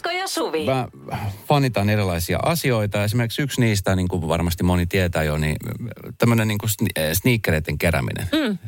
Esko ja Suvi. Mä fanitan erilaisia asioita. Esimerkiksi yksi niistä, niin kuin varmasti moni tietää jo, niin tämmöinen niin kuin sneakereiden kerääminen. Mm.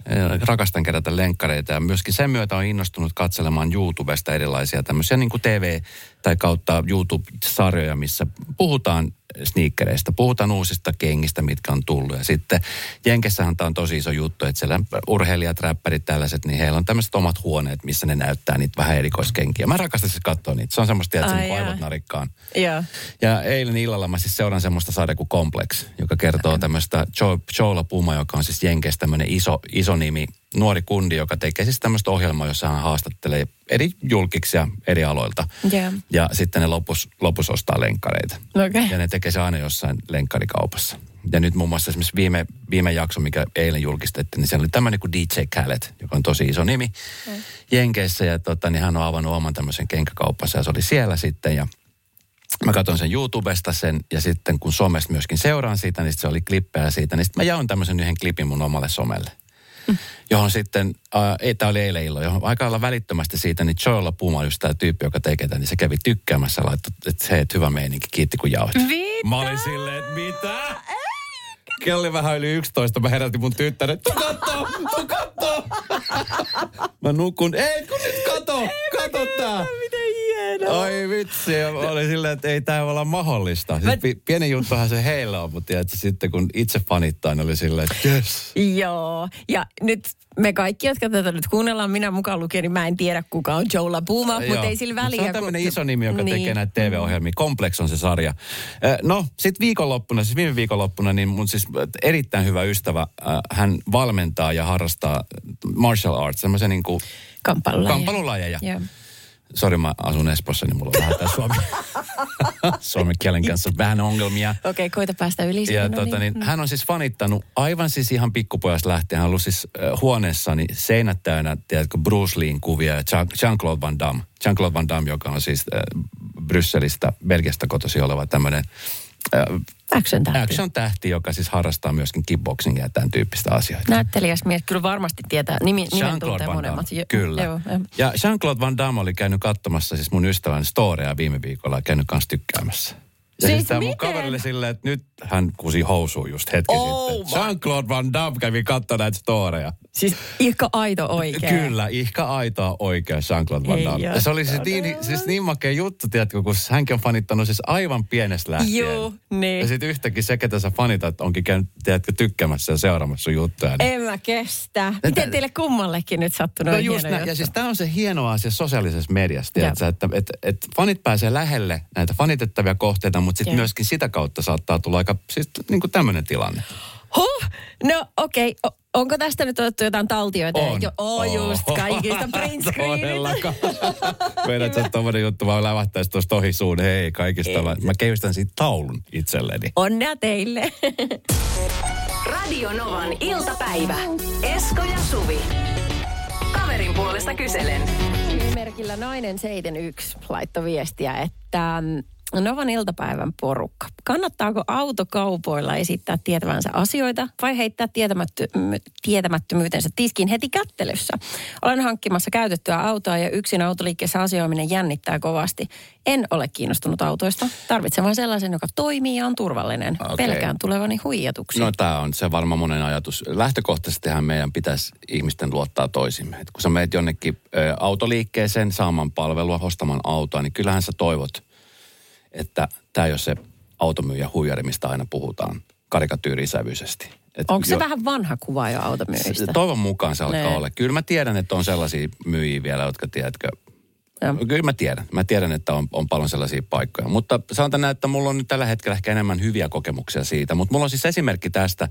Rakastan kerätä lenkkareita ja myöskin sen myötä on innostunut katselemaan YouTubesta erilaisia tämmöisiä niin kuin TV- tai kautta YouTube-sarjoja, missä puhutaan sneakereistä. Puhutaan uusista kengistä, mitkä on tullut. Ja sitten Jenkessähän tämä on tosi iso juttu, että siellä urheilijat, räppärit, tällaiset, niin heillä on tämmöiset omat huoneet, missä ne näyttää niitä vähän erikoiskenkiä. Mä rakastan siis katsoa niitä. Se on semmoista, että jaa. aivot narikkaan. Joo. Ja eilen illalla mä siis seuraan semmoista sarjaa kuin Complex, joka kertoo tämmöistä Joe, Joela Puma, joka on siis Jenkes tämmöinen iso, iso nimi, nuori kundi, joka tekee siis tämmöistä ohjelmaa, jossa hän haastattelee eri julkiksia eri aloilta. Joo. Ja sitten ne lopus, lopus ostaa lenkkareita. Okei. Ja ne tekee se aina jossain lenkkarikaupassa. Ja nyt muun muassa esimerkiksi viime, viime jakso, mikä eilen julkistettiin, niin siellä oli tämmöinen kuin DJ Khaled, joka on tosi iso nimi mm. Jenkeissä. Ja tota, niin hän on avannut oman tämmöisen kenkäkauppassa ja se oli siellä sitten. Ja mä katson sen YouTubesta sen ja sitten kun somesta myöskin seuraan siitä, niin sit se oli klippejä siitä. Niin sitten mä jaoin tämmöisen yhden klipin mun omalle somelle. Johon sitten, äh, ei, tämä oli eilen illalla, johon aika lailla välittömästi siitä, niin Joella Puma, just tämä tyyppi, joka tekee tämän, niin se kävi tykkäämässä ja että hei, hyvä meininki, kiitti kun jaoit. Mitä? Mä olin silleen, että mitä? Kello oli vähän yli 11, mä herätin mun tyttären, tuu kattoo, tuu kattoo. Mä nukun, ei kun nyt kato, kato tää. Miten. Ai vitsi, ja mä olin silleen, että ei tämä voi olla mahdollista. Siis Mä- pi- pieni juttuhan se heillä on, mutta tiedätkö, sitten kun itse fanittaa, niin oli silleen, että yes. Joo. Ja nyt me kaikki, jotka tätä nyt kuunnellaan, minä mukaan lukien, niin mä en tiedä kuka on Joe Labuma, mutta ei sillä väliä. Se on tämmöinen kun- iso nimi, joka niin. tekee näitä TV-ohjelmia. Complex on se sarja. No, sitten viikonloppuna, siis viime viikonloppuna, niin mun siis erittäin hyvä ystävä, hän valmentaa ja harrastaa martial arts, semmoisia niin kuin Kamppailulajeja. kamppailulajeja. Joo. Sori, mä asun Espoossa, niin mulla on vähän suomi, suomen kielen kanssa vähän ongelmia. Okei, koita päästä yli. Ja no tota, niin. niin, hän on siis fanittanut aivan siis ihan pikkupojasta lähtien. Hän on ollut siis äh, huoneessani seinät täynnä, tiedätkö, Bruce Leen kuvia ja Jean- Jean-Claude Van Damme. Jean-Claude Van Damme, joka on siis äh, Brysselistä, Belgiasta kotosi oleva tämmöinen äh, Action tähti. action-tähti, joka siis harrastaa myöskin kickboxingia ja tämän tyyppistä asioita. Näyttelijäs mies kyllä varmasti tietää. Nimi, nimen tuntee monemmat. Jo- kyllä. Joo, joo. Ja Jean-Claude Van Damme oli käynyt katsomassa siis mun ystävän storea viime viikolla ja käynyt kanssa tykkäämässä. Ja Siis siis tämä mun miten? kaveri oli silleen, että nyt hän kusi housuun just hetki Oh sitten. Jean-Claude Van Damme kävi katsoa näitä storeja. Siis ihka aito oikein. Kyllä, ihka aitoa oikea Jean-Claude Van Damme. Ja se oli siis niin, siis niin makea juttu, tiedätkö, kun hänkin on fanittanut siis aivan pienestä lähtien. Joo, niin. Ja sitten yhtäkkiä se, ketä sä fanitat, onkin käynyt, tiedätkö, tykkäämässä ja seuraamassa sun juttuja. Niin En mä kestä. Miten teille kummallekin nyt sattunut? No just näin. Ja siis tämä on se hieno asia sosiaalisessa mediassa, tiedätkö, että, että, että fanit pääsee lähelle näitä fanitettavia kohteita, mutta sitten myöskin sitä kautta saattaa tulla aika siis niin kuin tämmöinen tilanne. Huh? No okei, okay. onko tästä nyt otettu jotain taltioita? On. Jo, oh, just, kaikista print screenit. Todellakaan. Meidän tommonen juttu vaan lävähtäisi tuosta ohi suun. Hei, kaikista. Mä, mä kehystän siitä taulun itselleni. Onnea teille. Radio Novan iltapäivä. Esko ja Suvi. Kaverin puolesta kyselen. Nimimerkillä nainen 71 laittoi viestiä, että mm, Novan iltapäivän porukka. Kannattaako autokaupoilla esittää tietävänsä asioita vai heittää tietämätty, tietämättömyytensä tiskiin heti kättelyssä? Olen hankkimassa käytettyä autoa ja yksin autoliikkeessä asioiminen jännittää kovasti. En ole kiinnostunut autoista. Tarvitsen vain sellaisen, joka toimii ja on turvallinen. Okei. Pelkään tulevani huijatuksi. No tämä on se varmaan monen ajatus. Lähtökohtaisestihan meidän pitäisi ihmisten luottaa toisimme. Et kun sä meet jonnekin ö, autoliikkeeseen saamaan palvelua, ostamaan autoa, niin kyllähän sä toivot, että tämä ei ole se automyyjä huijari, mistä aina puhutaan karikatyyrisävyisesti. Et Onko se jo- vähän vanha kuva jo automyyjistä? Toivon mukaan se alkaa Nee. olla. Kyllä mä tiedän, että on sellaisia myyjiä vielä, jotka tiedätkö, Joo. Kyllä mä tiedän. Mä tiedän, että on, on paljon sellaisia paikkoja. Mutta sanotaan näin, että mulla on nyt tällä hetkellä ehkä enemmän hyviä kokemuksia siitä. Mutta mulla on siis esimerkki tästä,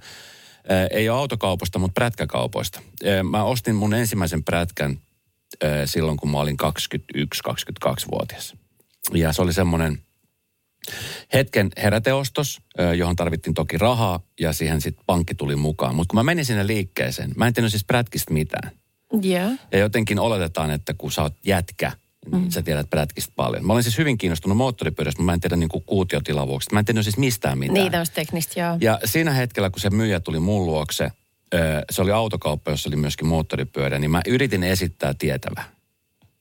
ei ole autokaupasta, mutta prätkäkaupoista. Mä ostin mun ensimmäisen prätkän silloin, kun mä olin 21-22-vuotias. Ja se oli semmoinen hetken heräteostos, johon tarvittiin toki rahaa ja siihen sitten pankki tuli mukaan. Mutta kun mä menin sinne liikkeeseen, mä en tiennyt siis prätkistä mitään. Joo. Ja jotenkin oletetaan, että kun sä oot jätkä, niin mm. sä tiedät prätkistä paljon. Mä olin siis hyvin kiinnostunut moottoripyörästä, mutta mä en tiedä niin kuin kuutiotilavuuksista. Mä en tiennyt siis mistään mitään. Niin, tämmöistä teknistä, joo. Ja siinä hetkellä, kun se myyjä tuli mun luokse, se oli autokauppa, jossa oli myöskin moottoripyörä, niin mä yritin esittää tietävä.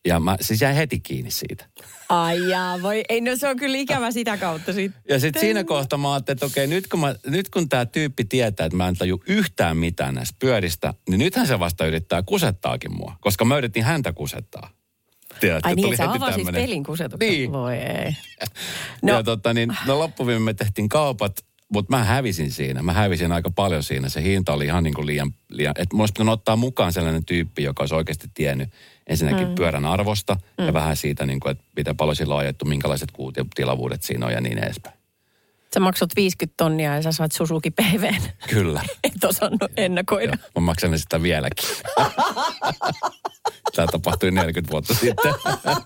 Ja mä siis jäin heti kiinni siitä. Ai jaa, voi, ei no se on kyllä ikävä sitä kautta sitten. Ja sitten siinä kohtaa mä ajattelin, että okei, nyt kun, mä, nyt kun tämä tyyppi tietää, että mä en taju yhtään mitään näistä pyöristä, niin nythän se vasta yrittää kusettaakin mua. Koska mä yritin häntä kusettaa. Tiedätkö, Ai niin, tuli sä avasit tämmönen- pelin kusetuksen. Niin. Voi ei. No. Ja tota, niin, no loppuviime me tehtiin kaupat, mutta mä hävisin siinä. Mä hävisin aika paljon siinä. Se hinta oli ihan niin kuin liian, liian että mulla olisi pitänyt ottaa mukaan sellainen tyyppi, joka olisi oikeasti tiennyt ensinnäkin mm. pyörän arvosta mm. ja vähän siitä, niin kuin, että miten paljon sillä on ajettu, minkälaiset kuutiotilavuudet siinä on ja niin edespäin. Sä maksat 50 tonnia ja sä saat Suzuki PVn. Kyllä. Et osannut ennakoida. Mä maksan sitä vieläkin. Tämä tapahtui 40 vuotta sitten.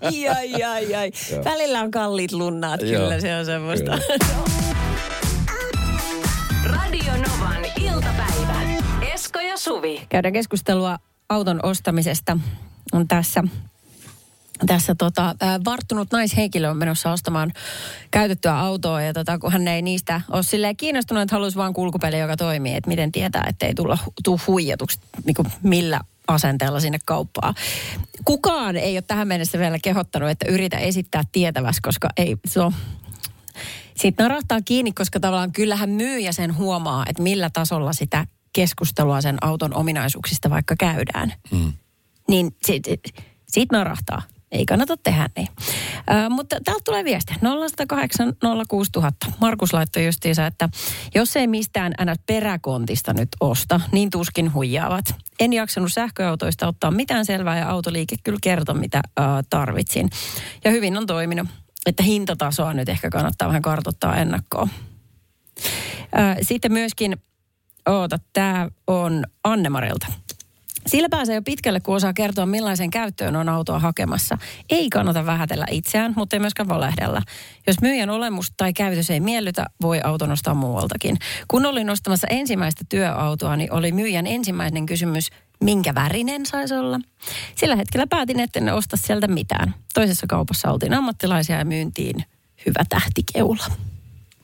ai, ai, ai, ai. Välillä on kalliit lunnaat, Joo. kyllä se on semmoista. Radio Novan iltapäivä. Esko ja Suvi. Käydään keskustelua auton ostamisesta. On tässä tässä tota, varttunut naishenkilö on menossa ostamaan käytettyä autoa ja tota, kun hän ei niistä ole silleen kiinnostunut, että haluaisi vaan kulkupeli, joka toimii, että miten tietää, että ei tulla tuu huijatuksi niin kuin millä asenteella sinne kauppaan. Kukaan ei ole tähän mennessä vielä kehottanut, että yritä esittää tietäväs, koska ei se on siitä narahtaa kiinni, koska tavallaan kyllähän myyjä sen huomaa, että millä tasolla sitä keskustelua sen auton ominaisuuksista vaikka käydään. Mm. Niin siitä, siitä narahtaa. Ei kannata tehdä niin. Ö, mutta täältä tulee viesti. 0108 06000. Markus laittoi justiinsa, että jos ei mistään ns. peräkontista nyt osta, niin tuskin huijaavat. En jaksanut sähköautoista ottaa mitään selvää ja autoliike kyllä kertoi, mitä ö, tarvitsin. Ja hyvin on toiminut. Että hintatasoa nyt ehkä kannattaa vähän kartoittaa ennakkoon. Sitten myöskin, oota, tämä on Annemarilta. Sillä pääsee jo pitkälle, kun osaa kertoa, millaisen käyttöön on autoa hakemassa. Ei kannata vähätellä itseään, mutta ei myöskään valehdella. Jos myyjän olemus tai käytös ei miellytä, voi auton ostaa muualtakin. Kun olin ostamassa ensimmäistä työautoa, niin oli myyjän ensimmäinen kysymys, minkä värinen saisi olla. Sillä hetkellä päätin, että en osta sieltä mitään. Toisessa kaupassa oltiin ammattilaisia ja myyntiin hyvä tähtikeula.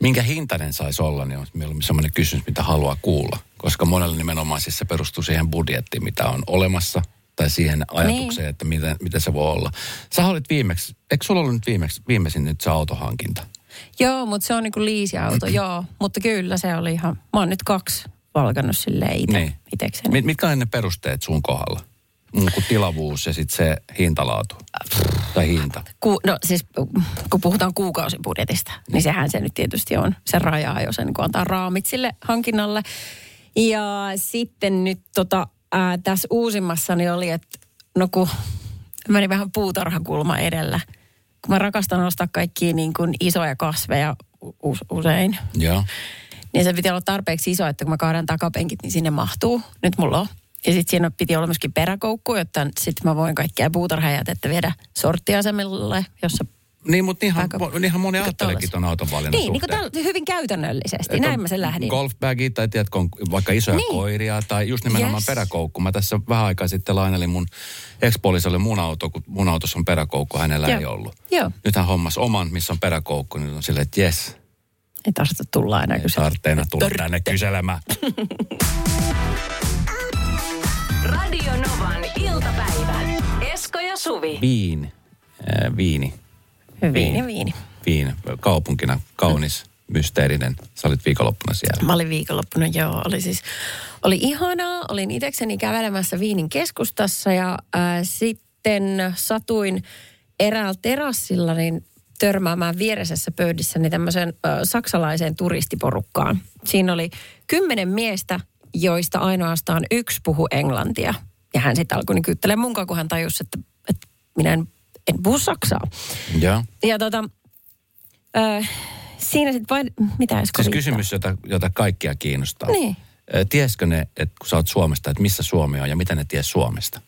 Minkä hintainen saisi olla, niin on mieluummin sellainen kysymys, mitä haluaa kuulla. Koska monella nimenomaan siis se perustuu siihen budjettiin, mitä on olemassa, tai siihen ajatukseen, Niin. että miten, miten se voi olla. Sä olit viimeksi, eikö sulla ollut nyt viimeksi, viimeisin nyt se autohankinta? Joo, mutta se on niinku liisiauto, joo. Mutta kyllä se oli ihan, mä oon nyt kaksi valkannut silleen itse, Niin. itekseni. Mit, mitkä on ne perusteet sun kohdalla? Kuin tilavuus ja sitten se hintalaatu. Tai hinta. Ku, no siis kun puhutaan kuukausibudjetista, niin sehän se nyt tietysti on se raja, jos se niin antaa raamit sille hankinnalle. Ja sitten nyt tota, ää, tässä uusimmassani oli, että no kun meni vähän puutarhakulma edellä. Kun mä rakastan ostaa kaikkia niin kuin isoja kasveja usein, Joo. Niin se piti olla tarpeeksi iso, että kun mä kaadan takapenkit, niin sinne mahtuu. Nyt mulla on. Ja sitten siinä piti olla myöskin peräkoukku, jotta sitten mä voin kaikkia puutarhajätettä viedä sorttiasemalle, jossa... Niin, mutta niinhan, Pääkö- niinhan moni Kato ajatteleekin tuon auton valinnan Niin, niin kuin hyvin käytännöllisesti. Että Näin mä sen lähdin. Golfbagi tai tiedätkö, on vaikka isoja Niin. koiria tai just nimenomaan Yes. peräkoukku. Mä tässä vähän aikaa sitten lainelin mun ekspolisolle mun auto, kun mun autossa on peräkoukku, hänellä Joo. ei ollut. Joo. Nyt hän hommas oman, missä on peräkoukku, niin on silleen, että jes, Ei tarvitse tulla kysyä. tarvitse enää tulla tänne kyselemään. Radio Novan iltapäivä. Esko ja Suvi. Viini, äh, viini, Viini, viini. viini, kaupunkina kaunis, mysteerinen. Sä olit viikonloppuna siellä. Mä olin viikonloppuna, joo. Oli siis, oli ihanaa. Olin itsekseni kävelemässä Viinin keskustassa ja äh, sitten satuin eräällä terassilla niin törmäämään vieresessä pöydissä niin tämmöiseen äh, saksalaiseen turistiporukkaan. Siinä oli kymmenen miestä, joista ainoastaan yksi puhu englantia. Ja hän sitten alkoi niin kyttelemään munkaan, kun hän tajusi, että, että minä en, en puhu saksaa. Joo. Ja tota, äh, siinä sitten vain, mitä edes Siis kysymys, jota, jota kaikkia kiinnostaa. Niin. Ö, Tiesikö ne, että kun sä oot Suomesta, että missä Suomi on ja mitä ne ties Suomesta?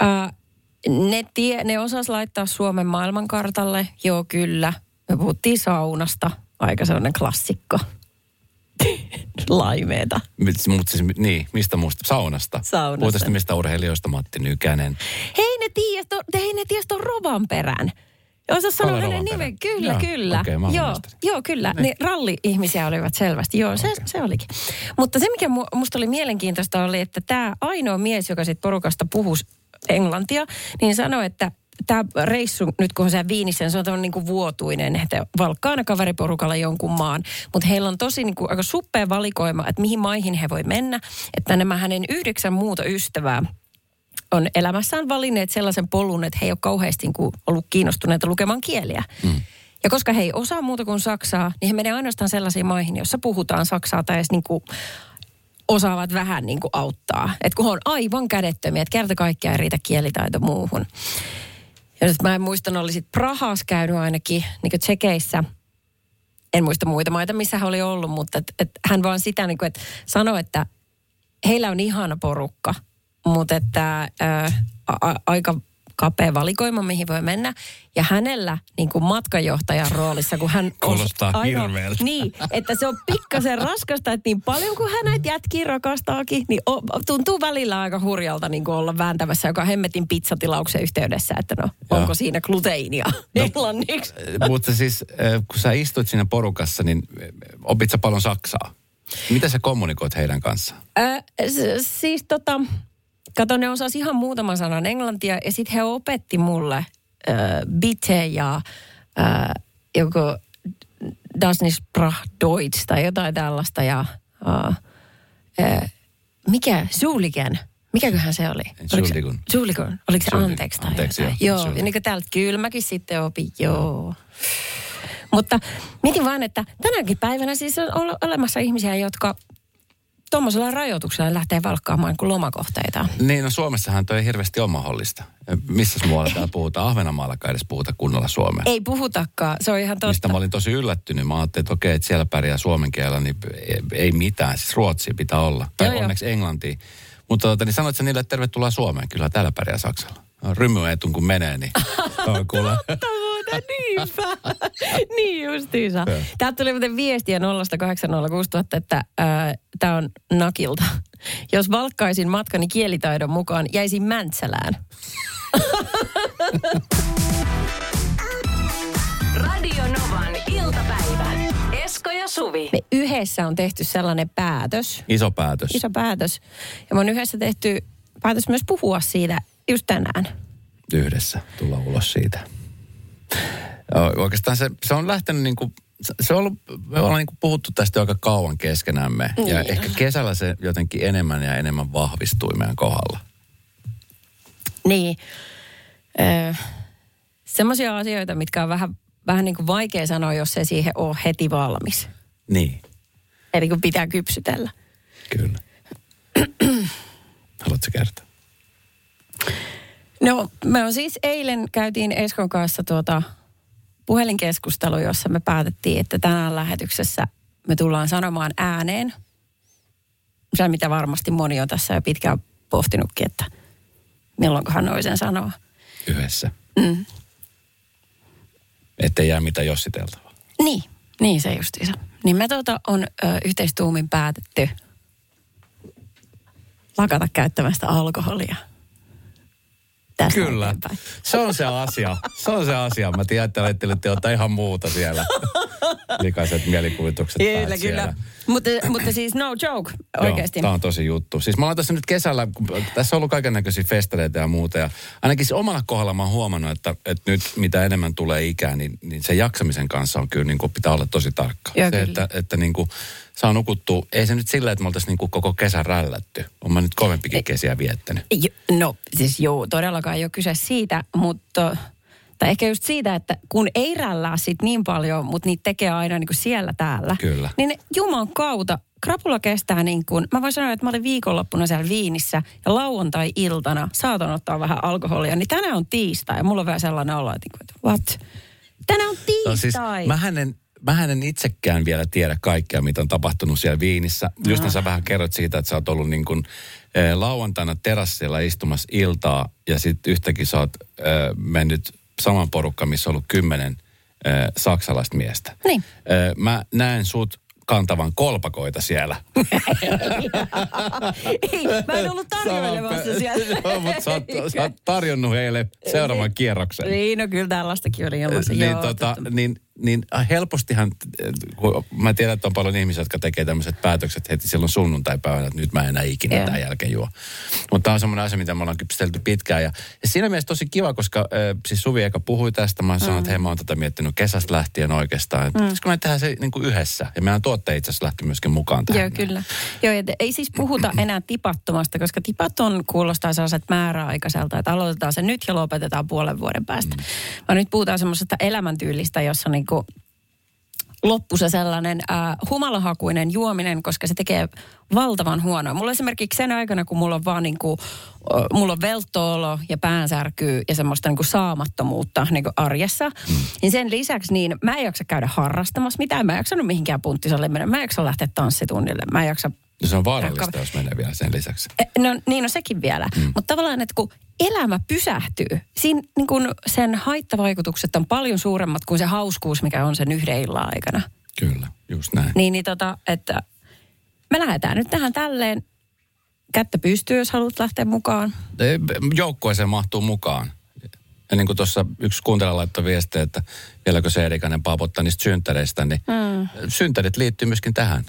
Ää, Ne, tie, ne osas laittaa Suomen maailmankartalle, joo kyllä. Me puhuttiin saunasta, aika sellainen klassikko. Laimeeta. Mutta siis, niin, mistä muusta? Saunasta. Saunasta. Puhutaan mistä urheilijoista Matti Nykänen. Hei ne ties, hei ne ties ton Rovan perän. Osa sanoa hänen nimen. Kyllä, Joo, kyllä. olen joo, joo, kyllä. Niin. ralli-ihmisiä olivat selvästi. Joo, se, se olikin. Mutta se, mikä mu- musta oli mielenkiintoista, oli, että tämä ainoa mies, joka siitä porukasta puhus englantia, niin sanoi, että tämä reissu, nyt kun on siellä Viinissä, niin se on tämmöinen niin kuin vuotuinen, että valkkaa aina kaveriporukalla jonkun maan. Mutta heillä on tosi niin kuin aika suppea valikoima, että mihin maihin he voi mennä. Että nämä hänen yhdeksän muuta ystävää, on elämässään valinneet sellaisen polun, että he ei ole kauheasti niin kuin ollut kiinnostuneita lukemaan kieliä. Mm. Ja koska he ei osaa muuta kuin saksaa, niin he menee ainoastaan sellaisiin maihin, joissa puhutaan saksaa tai edes niin kuin osaavat vähän niin kuin auttaa. Että kun on aivan kädettömiä, että kerta kaikkiaan ei riitä kielitaito muuhun. Ja nyt mä en muista, ne oli sit Prahas käynyt ainakin, niin Tsekeissä. En muista muita maita, missä hän oli ollut, mutta et, et hän vaan sitä niin kuin, että sanoi, että heillä on ihana porukka, mutta että ää, a, a, aika kapea valikoima, mihin voi mennä. Ja hänellä niin kuin matkanjohtajan roolissa, kun hän... Kuulostaa hirveältä. Niin, että se on pikkasen raskasta, että niin paljon kuin hän näitä jätkiä rakastaakin, niin o, tuntuu välillä aika hurjalta niin kuin olla vääntämässä joka hemmetin pizzatilauksen yhteydessä, että no, Joo. onko siinä gluteiinia no, englanniksi. Mutta siis, äh, kun sä istut siinä porukassa, niin äh, opit sä paljon saksaa? Mitä sä kommunikoit heidän kanssaan? Äh, siis tota, kato ne osasi ihan muutaman sanan englantia ja sitten he opetti mulle äh, bitte ja äh, joku das nicht sprach Deutsch tai jotain tällaista ja äh, äh, mikä, Suuliken, mikäköhän se oli? Entschuldigung. Suulikon, oliko se anteeksi tai Anteeksi, jotain? joo. Joo, ja niin kuin täältä kyllä mäkin sitten opin, joo. Mutta mietin vaan, että tänäkin päivänä siis on ole- olemassa ihmisiä, jotka tuommoisella rajoituksella lähtee valkkaamaan kuin lomakohteita. Niin, no Suomessahan toi ei hirveästi ole mahdollista. Missä muualla täällä puhutaan? Ahvenanmaallakaan edes puhuta kunnolla suomea. Ei puhutakaan, se on ihan totta. Mistä mä olin tosi yllättynyt. Mä ajattelin, että okei, että siellä pärjää suomen kielellä, niin ei, mitään. Siis ruotsia pitää olla. Tai Joo, joo. onneksi englantia. Mutta tota, niin sanoit sä niille, että tervetuloa Suomeen. Kyllä täällä pärjää Saksalla. Rymyetun kun menee, niin on kuule. Niinpä. niin justiinsa. Täältä tuli muuten viestiä 0806000, että tämä on Nakilta. Jos valkkaisin matkani kielitaidon mukaan, jäisin Mäntsälään. Radio Novan iltapäivä. Esko ja Suvi. Me yhdessä on tehty sellainen päätös, Iso päätös. iso päätös. Ja me on yhdessä tehty päätös myös puhua siitä just tänään. yhdessä tulla ulos siitä. Oikeastaan se, se on lähtenyt niin kuin, se- on ollut, me ollaan niin kuin puhuttu tästä aika kauan keskenämme. Ja Niin. ehkä kesällä se jotenkin enemmän ja enemmän vahvistui meidän kohdalla. Niin. Öö, semmoisia asioita, mitkä on vähän, vähän niin kuin vaikea sanoa, jos ei siihen ole heti valmis. Niin, Eli kun pitää kypsytellä. kyllä. Haluatko kertoa? No, me on siis eilen käytiin Eskon kanssa tuota puhelinkeskustelu, jossa me päätettiin, että tänään lähetyksessä me tullaan sanomaan ääneen. Se, mitä varmasti moni on tässä jo pitkään pohtinutkin, että milloinkohan noi sen sanoa. Yhdessä. Mm. Ettei jää mitään jossiteltavaa. Niin, niin se justiinsa. Niin me tuota on ö, yhteistuumin päätetty lakata käyttämästä alkoholia. Tästä Kyllä. eteenpäin. Se on se asia. Se on se asia. Mä tiedän, että jotain ihan muuta siellä. Likaiset mielikuvitukset Kyllä, kyllä. Mutta, mutta siis no joke, oikeasti. Joo, tämä on tosi juttu. Siis mä olen tässä nyt kesällä, kun tässä on ollut kaiken näköisiä festareita ja muuta. Ja ainakin se omalla kohdalla mä oon huomannut, että, että nyt mitä enemmän tulee ikää, niin, niin se jaksamisen kanssa on kyllä niin kuin, pitää olla tosi tarkka. Joo, se, kyllä. että, että niin kuin, saa nukuttua, ei se nyt sillä, että me oltaisiin niin kuin koko kesän rällätty. Olen mä nyt kovempikin kesiä viettänyt. Jo, no siis joo, todellakaan ei ole kyse siitä, mutta... Tai ehkä just siitä, että kun ei rällää sit niin paljon, mutta niitä tekee aina niin kuin siellä täällä. Kyllä. Niin ne juman kautta, krapula kestää niin kuin, mä voin sanoa, että mä olin viikonloppuna siellä Viinissä ja lauantai-iltana saatan ottaa vähän alkoholia. Niin tänään on tiistai ja mulla on vähän sellainen olo, että, niin kuin, että what? Tänään on No siis, tiistai. mähän en, mähän en itsekään vielä tiedä kaikkea, mitä on tapahtunut siellä Viinissä. Just sä vähän kerrot siitä, että sä oot ollut niin kuin, eh, lauantaina terassilla istumassa iltaa ja sitten yhtäkkiä sä oot eh, mennyt saman porukkaan, missä on ollut kymmenen eh, saksalaista miestä. Niin. Eh, mä näen sut kantavan kolpakoita siellä. Ei, mä en ollut tarjoilemassa siellä. Joo, mutta sä oot, sä oot tarjonnut heille seuraavan kierroksen. Niin, no kyllä tällaistakin oli ilmassa. niin, Joo, tota, niin, niin helpostihan, kun mä tiedän, että on paljon ihmisiä, jotka tekee tämmöiset päätökset heti silloin sunnuntai-päivänä, että nyt mä en enää ikinä Joo. tämän jälkeen juo. Mutta tämä on semmoinen asia, mitä me ollaan kypstelty pitkään. Ja, ja siinä mielessä tosi kiva, koska äh, siis Suvi eka puhui tästä. Mä sanoin, mm. että hei, mä oon tätä miettinyt kesästä lähtien oikeastaan. Että mm. me tehdään se niin kuin yhdessä. Ja meidän tuottaja itse asiassa lähti myöskin mukaan tähän. Joo, kyllä. Joo, ja ei siis puhuta enää tipattomasta, koska tipaton kuulostaa sellaiset määräaikaiselta, että aloitetaan se nyt ja lopetetaan puolen vuoden päästä. Mm. Vaan nyt puhutaan semmoisesta elämäntyylistä, jossa niinku loppu se sellainen äh, humalahakuinen juominen, koska se tekee valtavan huonoa. Mulla esimerkiksi sen aikana, kun mulla on vaan niinku, äh, mulla on veltoolo ja päänsärkyy ja semmoista niinku saamattomuutta niinku arjessa, mm. niin sen lisäksi niin mä en jaksa käydä harrastamassa mitään. Mä en jaksanut mihinkään punttisalle mennä. Mä en jaksa lähteä tanssitunnille. Mä en jaksa Ja se on vaarallista, Rakka- jos menee vielä sen lisäksi. Eh, No niin, no sekin vielä. Mm. Mutta tavallaan, että kun elämä pysähtyy, siinä niin kun sen haittavaikutukset on paljon suuremmat kuin se hauskuus, mikä on sen yhden illan aikana. Kyllä, just näin. Niin, niin tota, että me lähdetään nyt tähän tälleen. Kättä pystyy, jos haluat lähteä mukaan. Ei, Joukkueeseen mahtuu mukaan. Ja niin kuin tuossa yksi kuuntelija laittoi viestiä, että vieläkö se Erikainen paapottaa niistä synttäreistä, niin mm. synttärit liittyy myöskin tähän.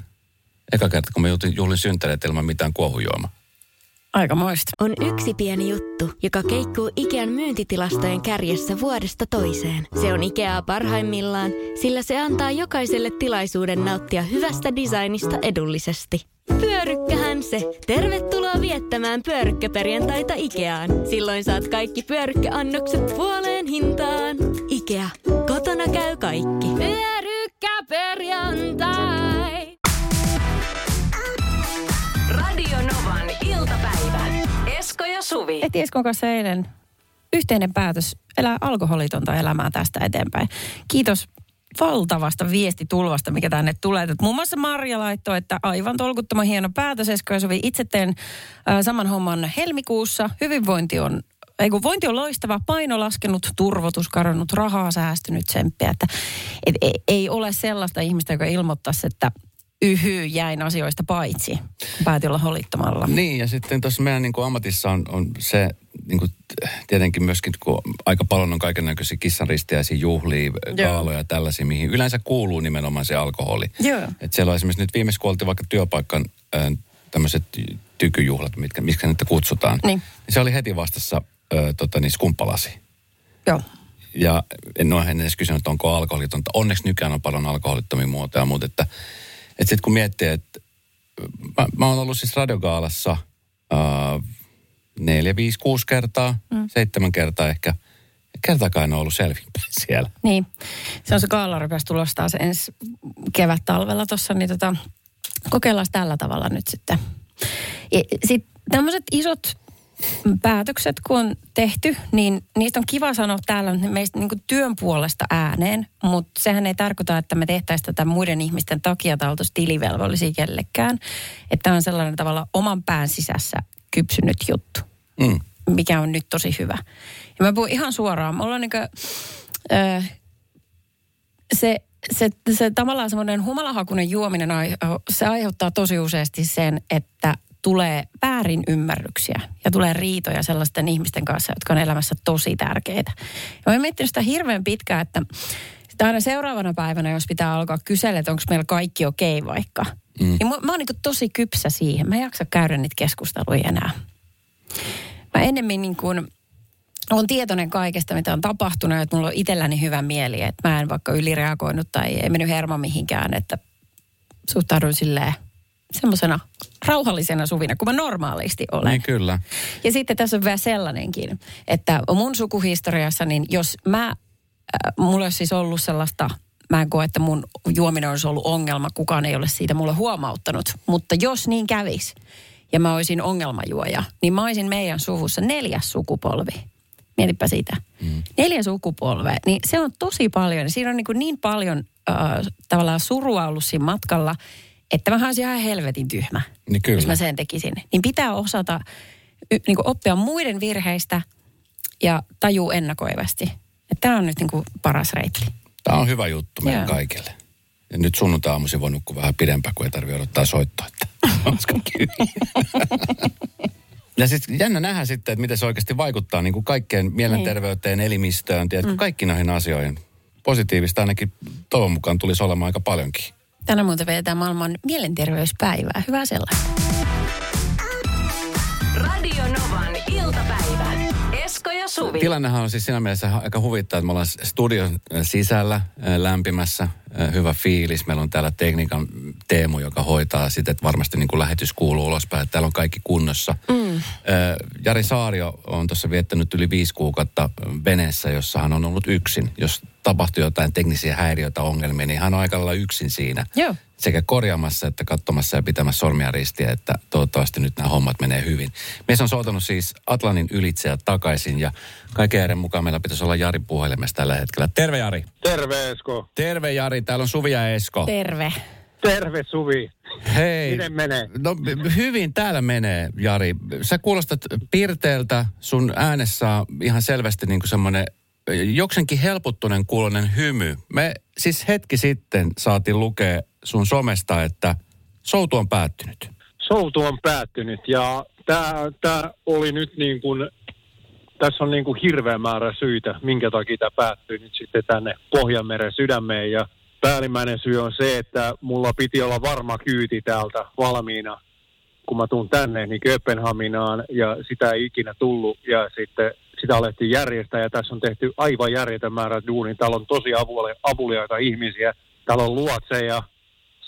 Eka kerta, kun mä juhlin- juhlin synttäreitä ilman mitään kuohujuomaa. Aika moista. On yksi pieni juttu, joka keikkuu Ikean myyntitilastojen kärjessä vuodesta toiseen. Se on Ikeaa parhaimmillaan, sillä se antaa jokaiselle tilaisuuden nauttia hyvästä designista edullisesti. Pyörykkähän se! Tervetuloa viettämään pyörykkäperjantaita Ikeaan. Silloin saat kaikki pyörykkäannokset puoleen hintaan. Ikea, kotona käy kaikki. Pyörykkäperjantai! Esko ja Suvi. Tehtiin Eskon kanssa eilen yhteinen päätös elää alkoholitonta elämää tästä eteenpäin. Kiitos valtavasta viestitulvasta, mikä tänne tulee. Et muun muassa Marja laittoi, että aivan tolkuttoman hieno päätös. Esko ja Suvi itse teen äh, saman homman helmikuussa. Hyvinvointi on ei kun vointi on loistava, paino laskenut, turvotus karannut, rahaa säästynyt, tsemppiä. Että et, ei, ei ole sellaista ihmistä, joka ilmoittaisi, että yhy jäin asioista paitsi. Päätin olla holittomalla. Niin, ja sitten tuossa meidän niin kuin ammatissa on, on se, niin kuin, tietenkin myöskin, kun aika paljon on kaiken näköisiä kissanristiäisiä juhlia, kaaloja ja tällaisia, mihin yleensä kuuluu nimenomaan se alkoholi. Joo. Et siellä on esimerkiksi nyt viimeksi, kun oltiin vaikka työpaikan äh, tämmöiset tykyjuhlat, mitkä, mitkä niitä kutsutaan. Niin. se oli heti vastassa äh, tota, niin skumppalasi. Joo. Ja en ole edes kysynyt, onko alkoholitonta. Onneksi nykyään on paljon alkoholittomia muotoja, mutta että, että sitten kun miettii, että mä, mä oon ollut siis radiogaalassa neljä, viisi, kuusi kertaa, mm. seitsemän kertaa ehkä. Kertaakaan en ole ollut selvinpäin siellä. Niin. Se on se kaala rupesi tulossa taas ensi kevät-talvella tuossa, niin tota, kokeillaan tällä tavalla nyt sitten. Sitten tämmöiset isot päätökset, kun on tehty, niin niistä on kiva sanoa täällä meistä niin työn puolesta ääneen, mutta sehän ei tarkoita, että me tehtäisiin tätä muiden ihmisten takia tai oltaisiin tilivelvollisia kellekään. Että tämä on sellainen tavalla oman pään sisässä kypsynyt juttu Mm. mikä on nyt tosi hyvä. Ja mä puhun ihan suoraan. Mulla on niin kuin, ö, se, se, se tavallaan semmoinen humalahakunen juominen, se aiheuttaa tosi useasti sen, että tulee väärin ymmärryksiä ja tulee riitoja sellaisten ihmisten kanssa, jotka on elämässä tosi tärkeitä. Ja oon miettinyt sitä hirveän pitkään, että sitä aina seuraavana päivänä, jos pitää alkaa kysellä, että onko meillä kaikki okei okay vaikka. Mm. Niin mä, mä oon niin tosi kypsä siihen. Mä en jaksa käydä niitä keskusteluja enää. Mä ennemmin niin kuin olen tietoinen kaikesta, mitä on tapahtunut, että mulla on itselläni hyvä mieli, että mä en vaikka ylireagoinut tai ei mennyt hermo mihinkään, että suhtaudun silleen semmoisena rauhallisena suvina, kuin mä normaalisti olen. Niin kyllä. Ja sitten tässä on vielä sellainenkin, että mun sukuhistoriassa, niin jos mä, äh, mulla olisi siis ollut sellaista, mä en koe, että mun juominen olisi ollut ongelma, kukaan ei ole siitä mulle huomauttanut. Mutta jos niin kävis ja mä olisin ongelmajuoja, niin mä olisin meidän suvussa neljäs sukupolvi. Mietipä sitä. Mm. Neljä sukupolvea, niin se on tosi paljon. Siinä on niin, niin paljon äh, tavallaan surua ollut siinä matkalla, että mä olisin ihan helvetin tyhmä, Niin kyllä. jos mä sen tekisin. Niin pitää osata niin kuin oppia muiden virheistä ja tajuu ennakoivasti. Tämä on nyt niin kuin paras reitti. Tämä on hyvä juttu meidän Joo. kaikille. Ja nyt sunnuntai-aamuisin voi nukkua vähän pidempään, kun ei tarvitse odottaa soittoa, että olisiko. Ja sitten jännä nähdä sitten, että miten se oikeasti vaikuttaa niin kuin kaikkeen mielenterveyteen, elimistöön, tiedätkö, mm. kaikki noihin asioihin. Positiivista ainakin toivon mukaan tulisi olemaan aika paljonkin. Tänä muuten vedetään maailman mielenterveyspäivää. Hyvä sellainen. Radio Novan iltapäivä. Esko ja Suvi. Tilannehan on siis siinä mielessä aika huvittava, että me ollaan studion sisällä lämpimässä, hyvä fiilis. Meillä on täällä tekniikan Teemu, joka hoitaa sitä, että varmasti niin kuin lähetys kuuluu ulospäin, että täällä on kaikki kunnossa. Mm. Jari Saario on tuossa viettänyt yli viisi kuukautta veneessä, jossa hän on ollut yksin. Jos tapahtuu jotain teknisiä häiriöitä, ongelmia, niin hän on aika lailla yksin siinä. Joo. Sekä korjaamassa että katsomassa ja pitämässä sormia ristiä, että toivottavasti nyt nämä hommat menee hyvin. Mies on soutanut siis Atlantin ylitse ja takaisin ja kaiken järjen mukaan meillä pitäisi olla Jari puhelimessa tällä hetkellä. Terve Jari. Terve Esko. Terve Jari, täällä on Suvi ja Esko. Terve. Terve Suvi. Hei. Miten menee? No hyvin täällä menee, Jari. Sä kuulostat pirteeltä, sun äänessä on ihan selvästi niin kuin semmoinen joksenkin helpottuneen kuulonen hymy. Me siis hetki sitten saatiin lukea sun somesta, että soutu on päättynyt. Soutu on päättynyt ja tämä tää oli nyt niin kuin, tässä on niin kuin hirveä määrä syitä, minkä takia tämä päättyi nyt sitten tänne Pohjanmeren sydämeen. Ja päällimmäinen syy on se, että mulla piti olla varma kyyti täältä valmiina, kun mä tuun tänne, niin Kööpenhaminaan, ja sitä ei ikinä tullut, ja sitten sitä alettiin järjestää, ja tässä on tehty aivan järjetön määrä duunia. Täällä on tosi avuli- avuliaita ihmisiä, täällä on luotseja,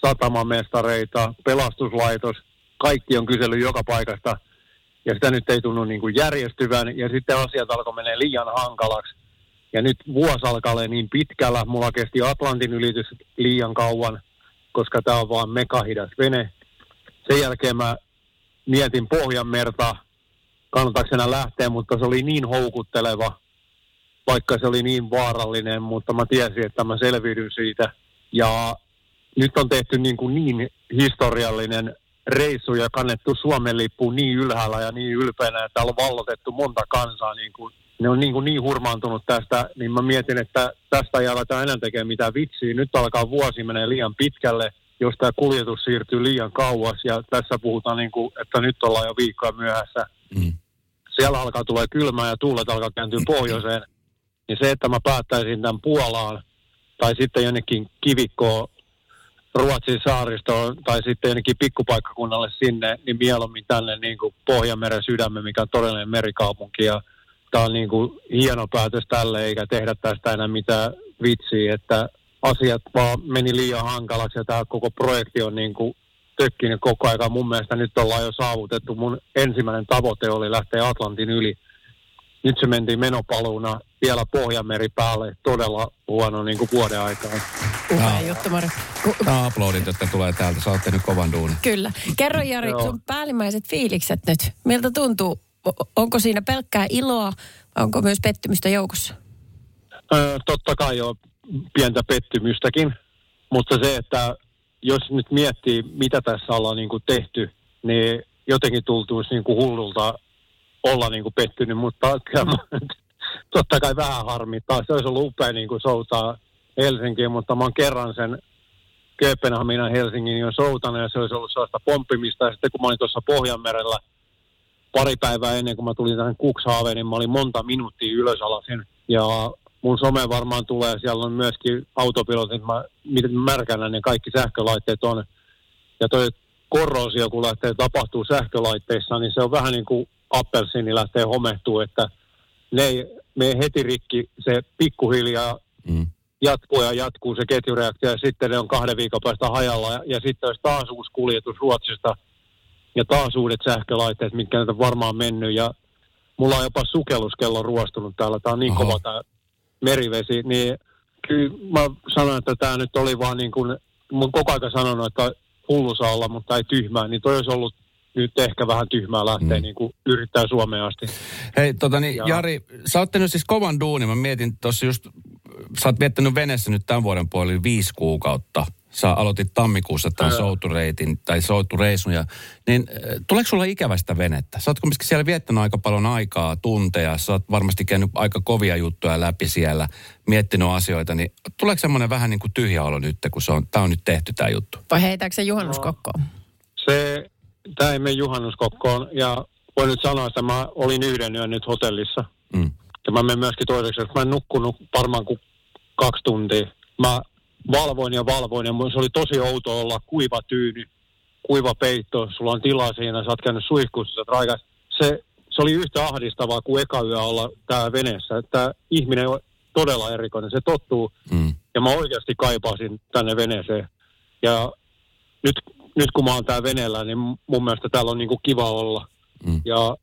satamamestareita, pelastuslaitos, kaikki on kysellyt joka paikasta, ja sitä nyt ei tunnu niin kuin järjestyvän, ja sitten asiat alkoi menee liian hankalaksi. Ja nyt vuosi alkaa olla niin pitkällä, mulla kesti Atlantin ylitys liian kauan, koska tämä on vaan mekahidas vene. Sen jälkeen mä mietin Pohjanmerta, kannattaako lähteä, mutta se oli niin houkutteleva, vaikka se oli niin vaarallinen, mutta mä tiesin, että mä selviydyn siitä. Ja nyt on tehty niin, kuin niin historiallinen reissu ja kannettu Suomen lippu niin ylhäällä ja niin ylpeänä, että täällä on vallotettu monta kansaa. Niin kuin, ne on niin, kuin niin hurmaantunut tästä, niin mä mietin, että tästä ei aleta enää tekemään mitään vitsiä. Nyt alkaa vuosi menee liian pitkälle, jos tämä kuljetus siirtyy liian kauas ja tässä puhutaan, niin kuin, että nyt ollaan jo viikkoa myöhässä. Mm. Siellä alkaa tulee kylmää ja tuulet alkaa kääntyä pohjoiseen. Niin se, että mä päättäisin tämän Puolaan tai sitten jonnekin kivikkoon Ruotsin saaristoon tai sitten jonnekin pikkupaikkakunnalle sinne, niin mieluummin tänne niin kuin Pohjanmeren sydämme, mikä on todellinen merikaupunki. Ja tämä on niin kuin hieno päätös tälle, eikä tehdä tästä enää mitään vitsiä, että asiat vaan meni liian hankalaksi ja tämä koko projekti on niin kuin tökkinyt koko ajan. Mun mielestä nyt ollaan jo saavutettu. Mun ensimmäinen tavoite oli lähteä Atlantin yli. Nyt se mentiin menopaluuna vielä Pohjanmeri päälle todella huono niin kuin vuoden aikaa. Upea juttu, Mari. Nämä aplodit, jotka tulee täältä. Sä oot tehnyt kovan duunin. Kyllä. Kerro Jari, Joo. sun päällimmäiset fiilikset nyt. Miltä tuntuu? Onko siinä pelkkää iloa vai onko myös pettymystä joukossa? Öö, totta kai on pientä pettymystäkin, mutta se, että jos nyt miettii, mitä tässä ollaan niin kuin tehty, niin jotenkin tultuisi niin kuin hullulta olla niin kuin pettynyt, mutta totta kai vähän harmittaa. Se olisi ollut upea niin kuin soutaa Helsinkiin, mutta mä oon kerran sen Kööpenhaminan Helsingin jo soutanut ja se olisi ollut sellaista pomppimista. Ja sitten kun mä olin tuossa Pohjanmerellä pari päivää ennen kuin mä tulin tähän Cuxhaveniin, niin mä olin monta minuuttia ylösalasin. Ja mun some varmaan tulee, siellä on myöskin autopilotit, mä, miten märkänä ne kaikki sähkölaitteet on. Ja toi korrosio, kun lähtee tapahtuu sähkölaitteissa, niin se on vähän niin kuin appelsiini lähtee homehtuu, että ne ei mene heti rikki, se pikkuhiljaa Mm. jatkuu ja jatkuu se ketjureaktio ja sitten ne on kahden viikon päästä hajalla ja, ja sitten olisi taas uusi kuljetus Ruotsista ja taas uudet sähkölaitteet, mitkä on varmaan mennyt ja mulla on jopa sukelluskello ruostunut täällä, tämä on niin Oho. kova tämä merivesi, niin kyllä mä sanon, että tämä nyt oli vaan niin kuin, mä oon koko ajan sanonut, että hullu saa olla, mutta ei tyhmää, niin toi olisi ollut nyt ehkä vähän tyhmää lähteä Mm. niin kuin yrittää Suomeen asti. Hei, tota niin, Joo. Jari, sä oot tehnyt siis kovan duunin. Mä mietin tuossa just sä oot viettänyt veneessä nyt tämän vuoden puolella viisi kuukautta. Sä aloitit tammikuussa tämän Joo. soutureitin tai soutureisun. Ja, niin äh, tuleeko sulla ikävästä venettä? Sä oot kumminkin siellä viettänyt aika paljon aikaa, tunteja. Sä oot varmasti käynyt aika kovia juttuja läpi siellä, miettinyt asioita. Niin tuleeko semmoinen vähän niin kuin tyhjä olo nyt, kun se on, tää on nyt tehty tämä juttu? Vai heitääkö se juhannuskokkoon? Se, tämä ei mene juhannuskokkoon ja voin nyt sanoa, että mä olin yhden yön nyt hotellissa. Mm. Ja mä menen myöskin toiseksi, että mä en nukkunut varmaan kuin kaksi tuntia. Mä valvoin ja valvoin ja se oli tosi outo olla kuiva tyyny, kuiva peitto, sulla on tilaa siinä, sä oot käynyt suihkussa, sä. Se, se oli yhtä ahdistavaa kuin eka yö olla tää veneessä. Tämä ihminen on todella erikoinen, se tottuu Mm. ja mä oikeasti kaipasin tänne veneeseen. Ja nyt, nyt kun mä oon täällä veneellä, niin mun mielestä täällä on niinku kiva olla. Mm. Ja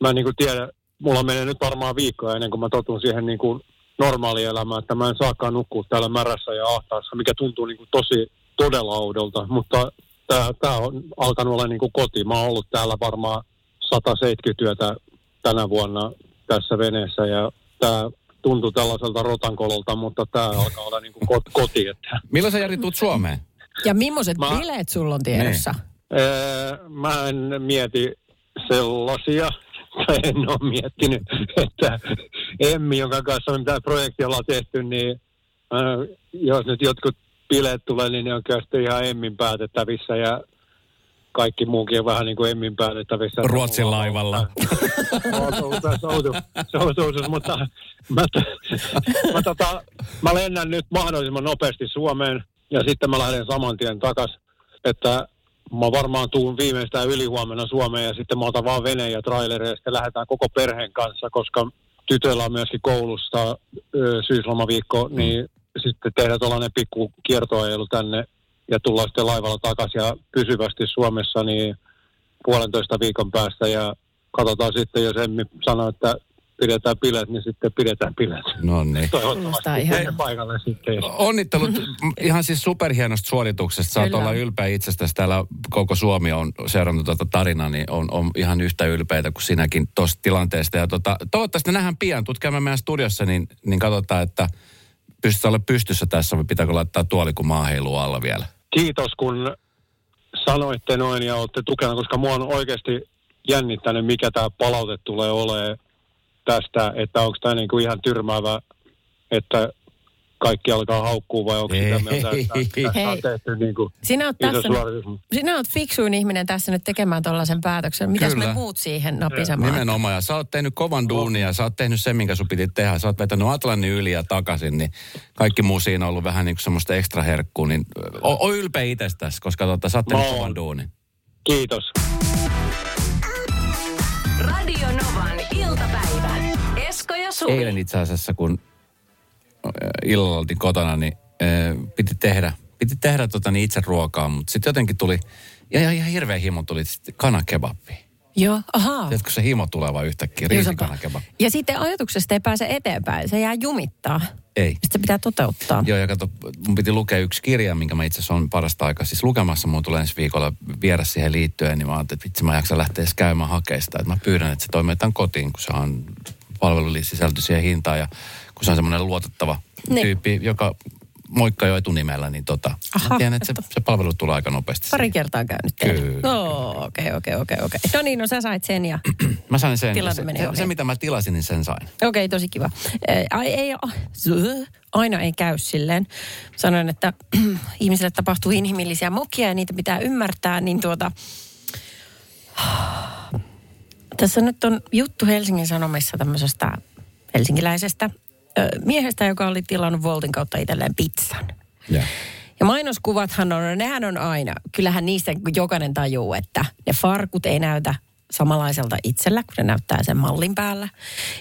mä niinku tiedän, mulla menee nyt varmaan viikkoa ennen kuin mä totun siihen niinku normaalielämään, että mä en saakaan nukkua täällä märässä ja ahtaassa, mikä tuntuu niinku tosi todella oudolta. Mutta tää, tää on alkanut olla niinku koti. Mä oon ollut täällä varmaan 170 työtä tänä vuonna tässä veneessä ja tää tuntuu tällaiselta rotankololta, mutta tämä alkaa olla niinku kot- koti. Että. Milloin sä Jari tuut Suomeen? Ja millaiset Mä- bileet sulla on tiedossa? Öö, mä en mieti sellaisia, en ole miettinyt, että Emmi, jonka kanssa on tämä projekti ollaan tehty, niin jos nyt jotkut bileet tulee, niin ne on kyllä ihan Emmin päätettävissä ja kaikki muukin on vähän niin kuin Emmin päätettävissä. Ruotsin laivalla. Mutta mä, mä, tota, mä lennän nyt mahdollisimman nopeasti Suomeen ja sitten mä lähden saman tien takas, että mä varmaan tuun viimeistään ylihuomenna Suomeen ja sitten mä otan vaan veneen ja trailerin ja sitten lähdetään koko perheen kanssa, koska tytöllä on myöskin koulusta ö, syyslomaviikko, niin sitten tehdään tuollainen pikku kiertoajelu tänne ja tullaan sitten laivalla takaisin ja pysyvästi Suomessa niin puolentoista viikon päästä ja katsotaan sitten, jos Emmi sanoo, että pidetään bileet, niin sitten pidetään bileet. No niin. Toivottavasti ihan- paikalle sitten. Onnittelut ihan siis superhienosta suorituksesta. Saat Kyllä. olla ylpeä itsestäsi. Täällä koko Suomi on seurannut tuota tarinaa, niin on, on ihan yhtä ylpeitä kuin sinäkin tuosta tilanteesta. Ja tota, toivottavasti nähdään pian. Käymään meidän studiossa, niin, niin katsotaan, että pystyt olla pystyssä tässä vai pitääkö laittaa tuoli, kun maa heiluu alla vielä. Kiitos, kun sanoitte noin ja olette tukena, koska mua on oikeasti jännittänyt, mikä tämä palaute tulee olemaan tästä, että onko tämä niinku ihan tyrmäävä, että kaikki alkaa haukkuu vai onko sitä mieltä, että tässä on tehty niinku Sinä oot, tässä suoritus. sinä oot fiksuin ihminen tässä nyt tekemään tuollaisen päätöksen. Mitäs Kyllä. me muut siihen napisemaan? Nimenomaan. Ja sä oot tehnyt kovan duunin ja sä oot tehnyt sen, minkä sun piti tehdä. Sä oot vetänyt Atlannin yli ja takaisin, niin kaikki muu siinä on ollut vähän niin kuin semmoista ekstra herkkuu. Niin o, o ylpeä itsestäsi, koska tota, sä oot tehnyt kovan duunin. Kiitos. Radio Novan iltapäivä. Esko ja Suvi. Eilen itse asiassa, kun äh, illalla oltiin kotona, niin äh, piti tehdä, piti tehdä tota, niin itse ruokaa, mutta sitten jotenkin tuli, ja ihan, ihan hirveä himo tuli sitten kanakebabbi. Joo, ahaa. Tiedätkö se himo tulee vaan yhtäkkiä, Joo, riisikanakebabbi. Ja sitten ajatuksesta ei pääse eteenpäin. Se jää jumittaa. Ei. Se pitää toteuttaa. Joo, ja kato, mun piti lukea yksi kirja, minkä mä itse asiassa olen parasta aikaa siis lukemassa. Mun tulee ensi viikolla vieras siihen liittyen, niin mä ajattelin, että vitsi mä jaksa lähteä edes käymään hakemaan sitä. Että mä pyydän, että se toimitetaan kotiin, kun se on palvelulle sisältö siihen hintaan ja kun se on semmoinen luotettava Niin. tyyppi, joka moikkaa jo etunimellä, niin tota, Aha, tiedän, että se, se palvelu tulee aika nopeasti. Pari siihen. kertaa käynyt. Kyllä. Okei, okei, okei, okei. No niin, no sä sait sen ja... Mä sain sen, Tilanne se, meni se, se, mitä mä tilasin, niin sen sain. Okei, tosi kiva. Eh, Ai, ei, aina ei käy silleen. Sanoin, että ihmisille tapahtuu inhimillisiä mokia ja niitä pitää ymmärtää, niin tuota... Tässä nyt on juttu Helsingin Sanomissa tämmöisestä helsinkiläisestä miehestä, joka oli tilannut Voltin kautta itselleen pizzan. Yeah. Ja mainoskuvathan on, nehän on aina, kyllähän niistä jokainen tajuu, että ne farkut ei näytä samanlaiselta itsellä, kun ne näyttää sen mallin päällä.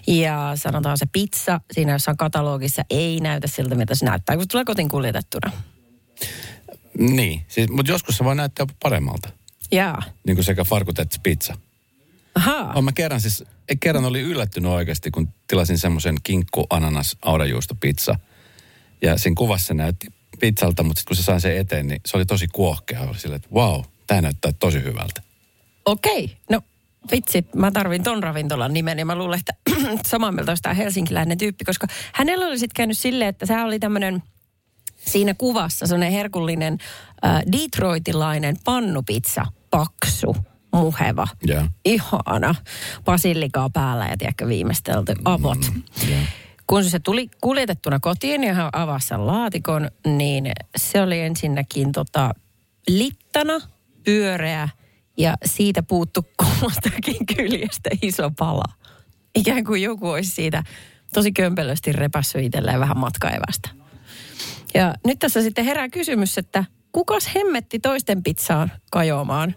Ja sanotaan se pizza siinä jossain katalogissa ei näytä siltä, mitä se näyttää, kun se tulee kotiin kuljetettuna. Niin, siis, mutta joskus se voi näyttää paremmalta. Jaa. Niin kuin sekä farkut että pizza. Ahaa. Olen mä kerran siis, kerran oli yllättynyt oikeasti, kun tilasin semmoisen kinkku, ananas, aurajuusto pizza. Ja siinä kuvassa näytti pizzalta, mutta sitten kun se sain sen eteen, niin se oli tosi kuohkea. Oli silleen, että wow, tämä näyttää tosi hyvältä. Okei. No vitsit, mä tarvin ton ravintolan nimen ja mä luulen, että samaa mieltä olisi tämä helsinkiläinen tyyppi, koska hänellä oli sitten käynyt silleen, että se oli tämmöinen siinä kuvassa semmoinen herkullinen äh, detroitilainen pannupizza, paksu, muheva, Joo. ihana, basilikaa päällä ja tiedätkö viimeistelty avot. Joo. Kun se tuli kuljetettuna kotiin ja hän avasi sen laatikon, niin se oli ensinnäkin tota, littana, pyöreä ja siitä puuttu kummastakin kyljestä iso pala. Ikään kuin joku olisi siitä tosi kömpelösti repässyt itselleen vähän matkaevästä. Ja nyt tässä sitten herää kysymys, että kukas hemmetti toisten pizzaan kajoamaan?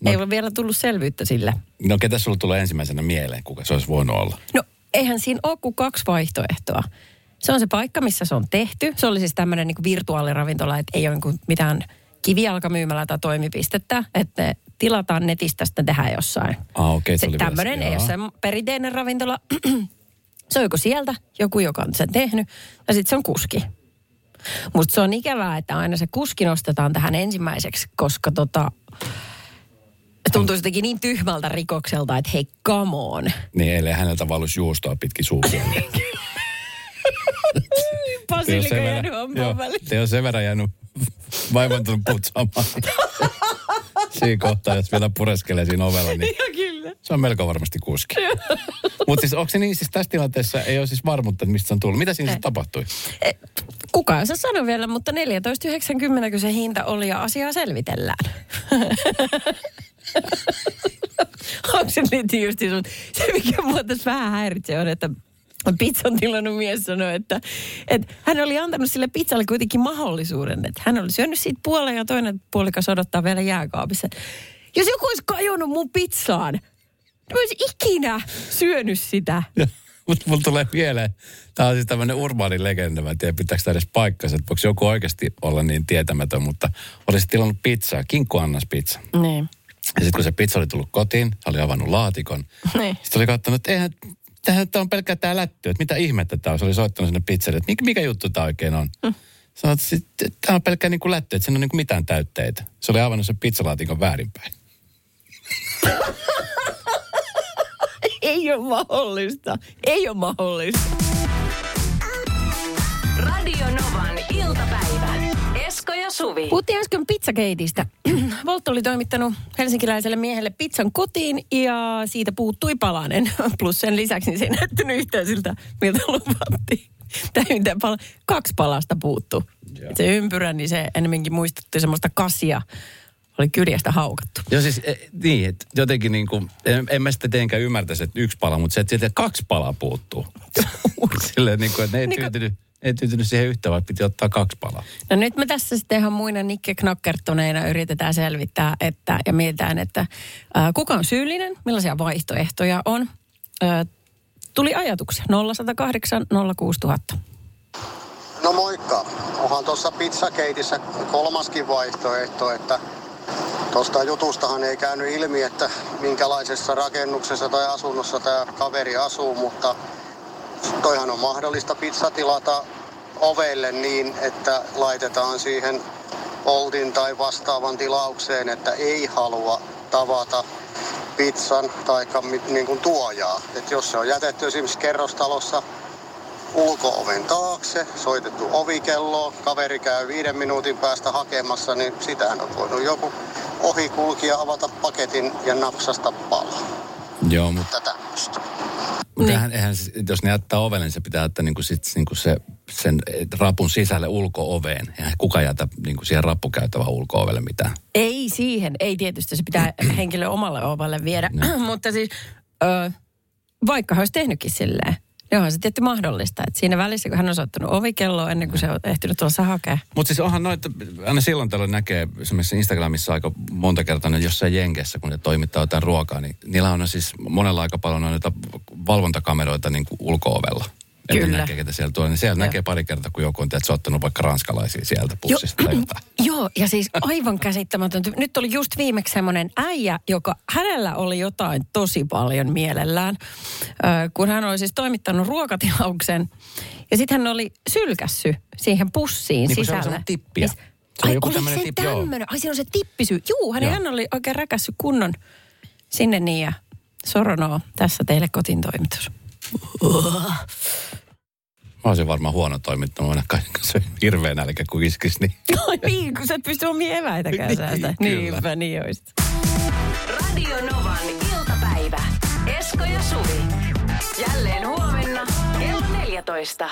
No. Ei ole vielä tullut selvyyttä sille. No ketä sulla tulee ensimmäisenä mieleen, kuka se olisi voinut olla? No eihän siinä ole kuin kaksi vaihtoehtoa. Se on se paikka, missä se on tehty. Se oli siis tämmöinen niin virtuaaliravintola, että ei ole niin mitään kivijalkamyymälää tai toimipistettä, että ne tilataan netistä, sitten tehdään jossain. Ah, okei, okay, se Se tämmöinen ei ole se perinteinen ravintola. se on joko sieltä joku, joka on sen tehnyt, ja sitten se on kuski. Musta se on ikävää, että aina se kuski nostetaan tähän ensimmäiseksi, koska tota, tuntuu jotenkin niin tyhmältä rikokselta, että hei, come on. Niin, ellei häneltä valuisi juustoa pitkin suukia. Basilika jäänyt hampaan väliin. te on sen verran jäänyt vaivantunut putsaamaan. Siinä kohtaa, jos vielä pureskelee siinä ovella, niin Ja kyllä. se on melko varmasti kuski. Mutta siis onko se niin, siis tässä tilanteessa ei ole siis varmuutta, että mistä se on tullut. Mitä siinä tapahtui? Kukaan se sano vielä, mutta 14,90 kun se hinta oli ja asiaa selvitellään. Onko se nyt just se mikä mua tässä vähän häiritsee on, että pizzan tilannut mies sanoi, että, että hän oli antanut sille pizzalle kuitenkin mahdollisuuden, että hän oli syönyt siitä puolen ja toinen puolikas odottaa vielä jääkaapissa. Jos joku olisi kajonnut mun pizzaan, niin mä olisin ikinä syönyt sitä. Mutta mulla tulee mieleen, tämä on siis tämmöinen urbaani legenda, mä en tiedä pitääkö tämä edes paikkansa, että voiko joku oikeasti olla niin tietämätön, mutta olisi tilannut pizzaa, kinkku annas pizza. Niin. Ja sitten kun se pizza oli tullut kotiin, hän oli avannut laatikon. Niin. Sitten oli katsonut, että eihän, tämähän tämä on pelkkä tämä lätty, että mitä ihmettä tämä on. Se oli soittanut sinne pizzalle, että mikä, mikä juttu tämä oikein on. Mm. Sanoit, että tämä on pelkkä niin kuin lätty, että siinä on niin kuin mitään täytteitä. Se oli avannut sen pizzalaatikon väärinpäin. Ei ole mahdollista. Ei ole mahdollista. Radio Novan ja Suvi. Puhuttiin äsken pizzakeitistä. Volt oli toimittanut helsinkiläiselle miehelle pizzan kotiin ja siitä puuttui palanen. Plus sen lisäksi niin se ei näyttänyt yhtään siltä, miltä luvattiin. Tai mitä pala- kaksi palasta puuttu. Se ympyrä, niin se enemmänkin muistutti semmoista kasia. Oli kyljestä haukattu. Joo siis e, niin, että jotenkin niin kuin, en, en mä sitä tietenkään ymmärtäisi, että yksi pala, mutta se, että sieltä kaksi palaa puuttuu. Silleen niin kuin, että ne ei Niin tyytynyt, ei tyytynyt siihen yhtä, vaan piti ottaa kaksi palaa. No nyt me tässä sitten ihan muina Nikke Knackertoneina yritetään selvittää että, ja mietitään, että ää, kuka on syyllinen, millaisia vaihtoehtoja on. Ää, tuli ajatuksia 0108 06000. No moikka. Onhan tuossa pizzakeitissä kolmaskin vaihtoehto, että tuosta jutustahan ei käynyt ilmi, että minkälaisessa rakennuksessa tai asunnossa tämä kaveri asuu, mutta toihan on mahdollista pizza tilata ovelle niin, että laitetaan siihen Oltin tai vastaavan tilaukseen, että ei halua tavata pizzan tai niin kuin tuojaa. Et jos se on jätetty esimerkiksi kerrostalossa ulko-oven taakse, soitettu ovikello, kaveri käy viiden minuutin päästä hakemassa, niin sitähän on voinut joku ohikulkija avata paketin ja napsasta palaa. Joo, mutta Tätä tämmöistä. Mutta eihän, eihän, se- jos ne jättää ovelle, niin se pitää jättää niinku sit, niinku se, sen rapun sisälle ulko-oveen. Eihän kuka jätä niinku siihen rappukäytävään ulko-ovelle mitään. Ei siihen, ei tietysti se pitää henkilö omalle ovelle viedä, mutta siis ö, vaikka hän olisi tehnytkin silleen, niin onhan se tietty mahdollista, että siinä välissä kun hän on soittanut ovikelloa ennen kuin se on ehtinyt tuossa hakea. Mutta siis onhan noita, aina silloin tällöin näkee esimerkiksi Instagramissa aika monta kertaa ne jossain Jenkessä, kun ne toimittaa jotain ruokaa, niin niillä on siis monella aika paljon noita valvontakameroita niin kuin ulko-ovella. Että Kyllä. näkee, ketä siellä tulee. Niin siellä Joo. näkee pari kertaa, kun joku on tiedät, ottanut vaikka ranskalaisia sieltä pussista jotain. Joo, ja siis aivan käsittämätöntä. Nyt oli just viimeksi semmoinen äijä, joka hänellä oli jotain tosi paljon mielellään, kun hän oli siis toimittanut ruokatilauksen. Ja sitten hän oli sylkässy siihen pussiin Niin kuin se sisälle. semmoinen tippiä. S- Se oli Ai, joku oli tämmöinen se tippi, joo. tämmöinen. Ai siinä on se tippisy. Juu, Joo. hän oli oikein räkässyt kunnon sinne niin ja Soronoo, tässä teille kotiin toimitus. Mä olisin varmaan huono toimittamaan, aina se hirveä nälkä kuin iskis, niin Ai niin, kun sä et pysty omia eväitäkään Niin, säästä. Niinpä, niin oisit. Radio Novan iltapäivä. Esko ja Suvi. Jälleen huomenna kello 14.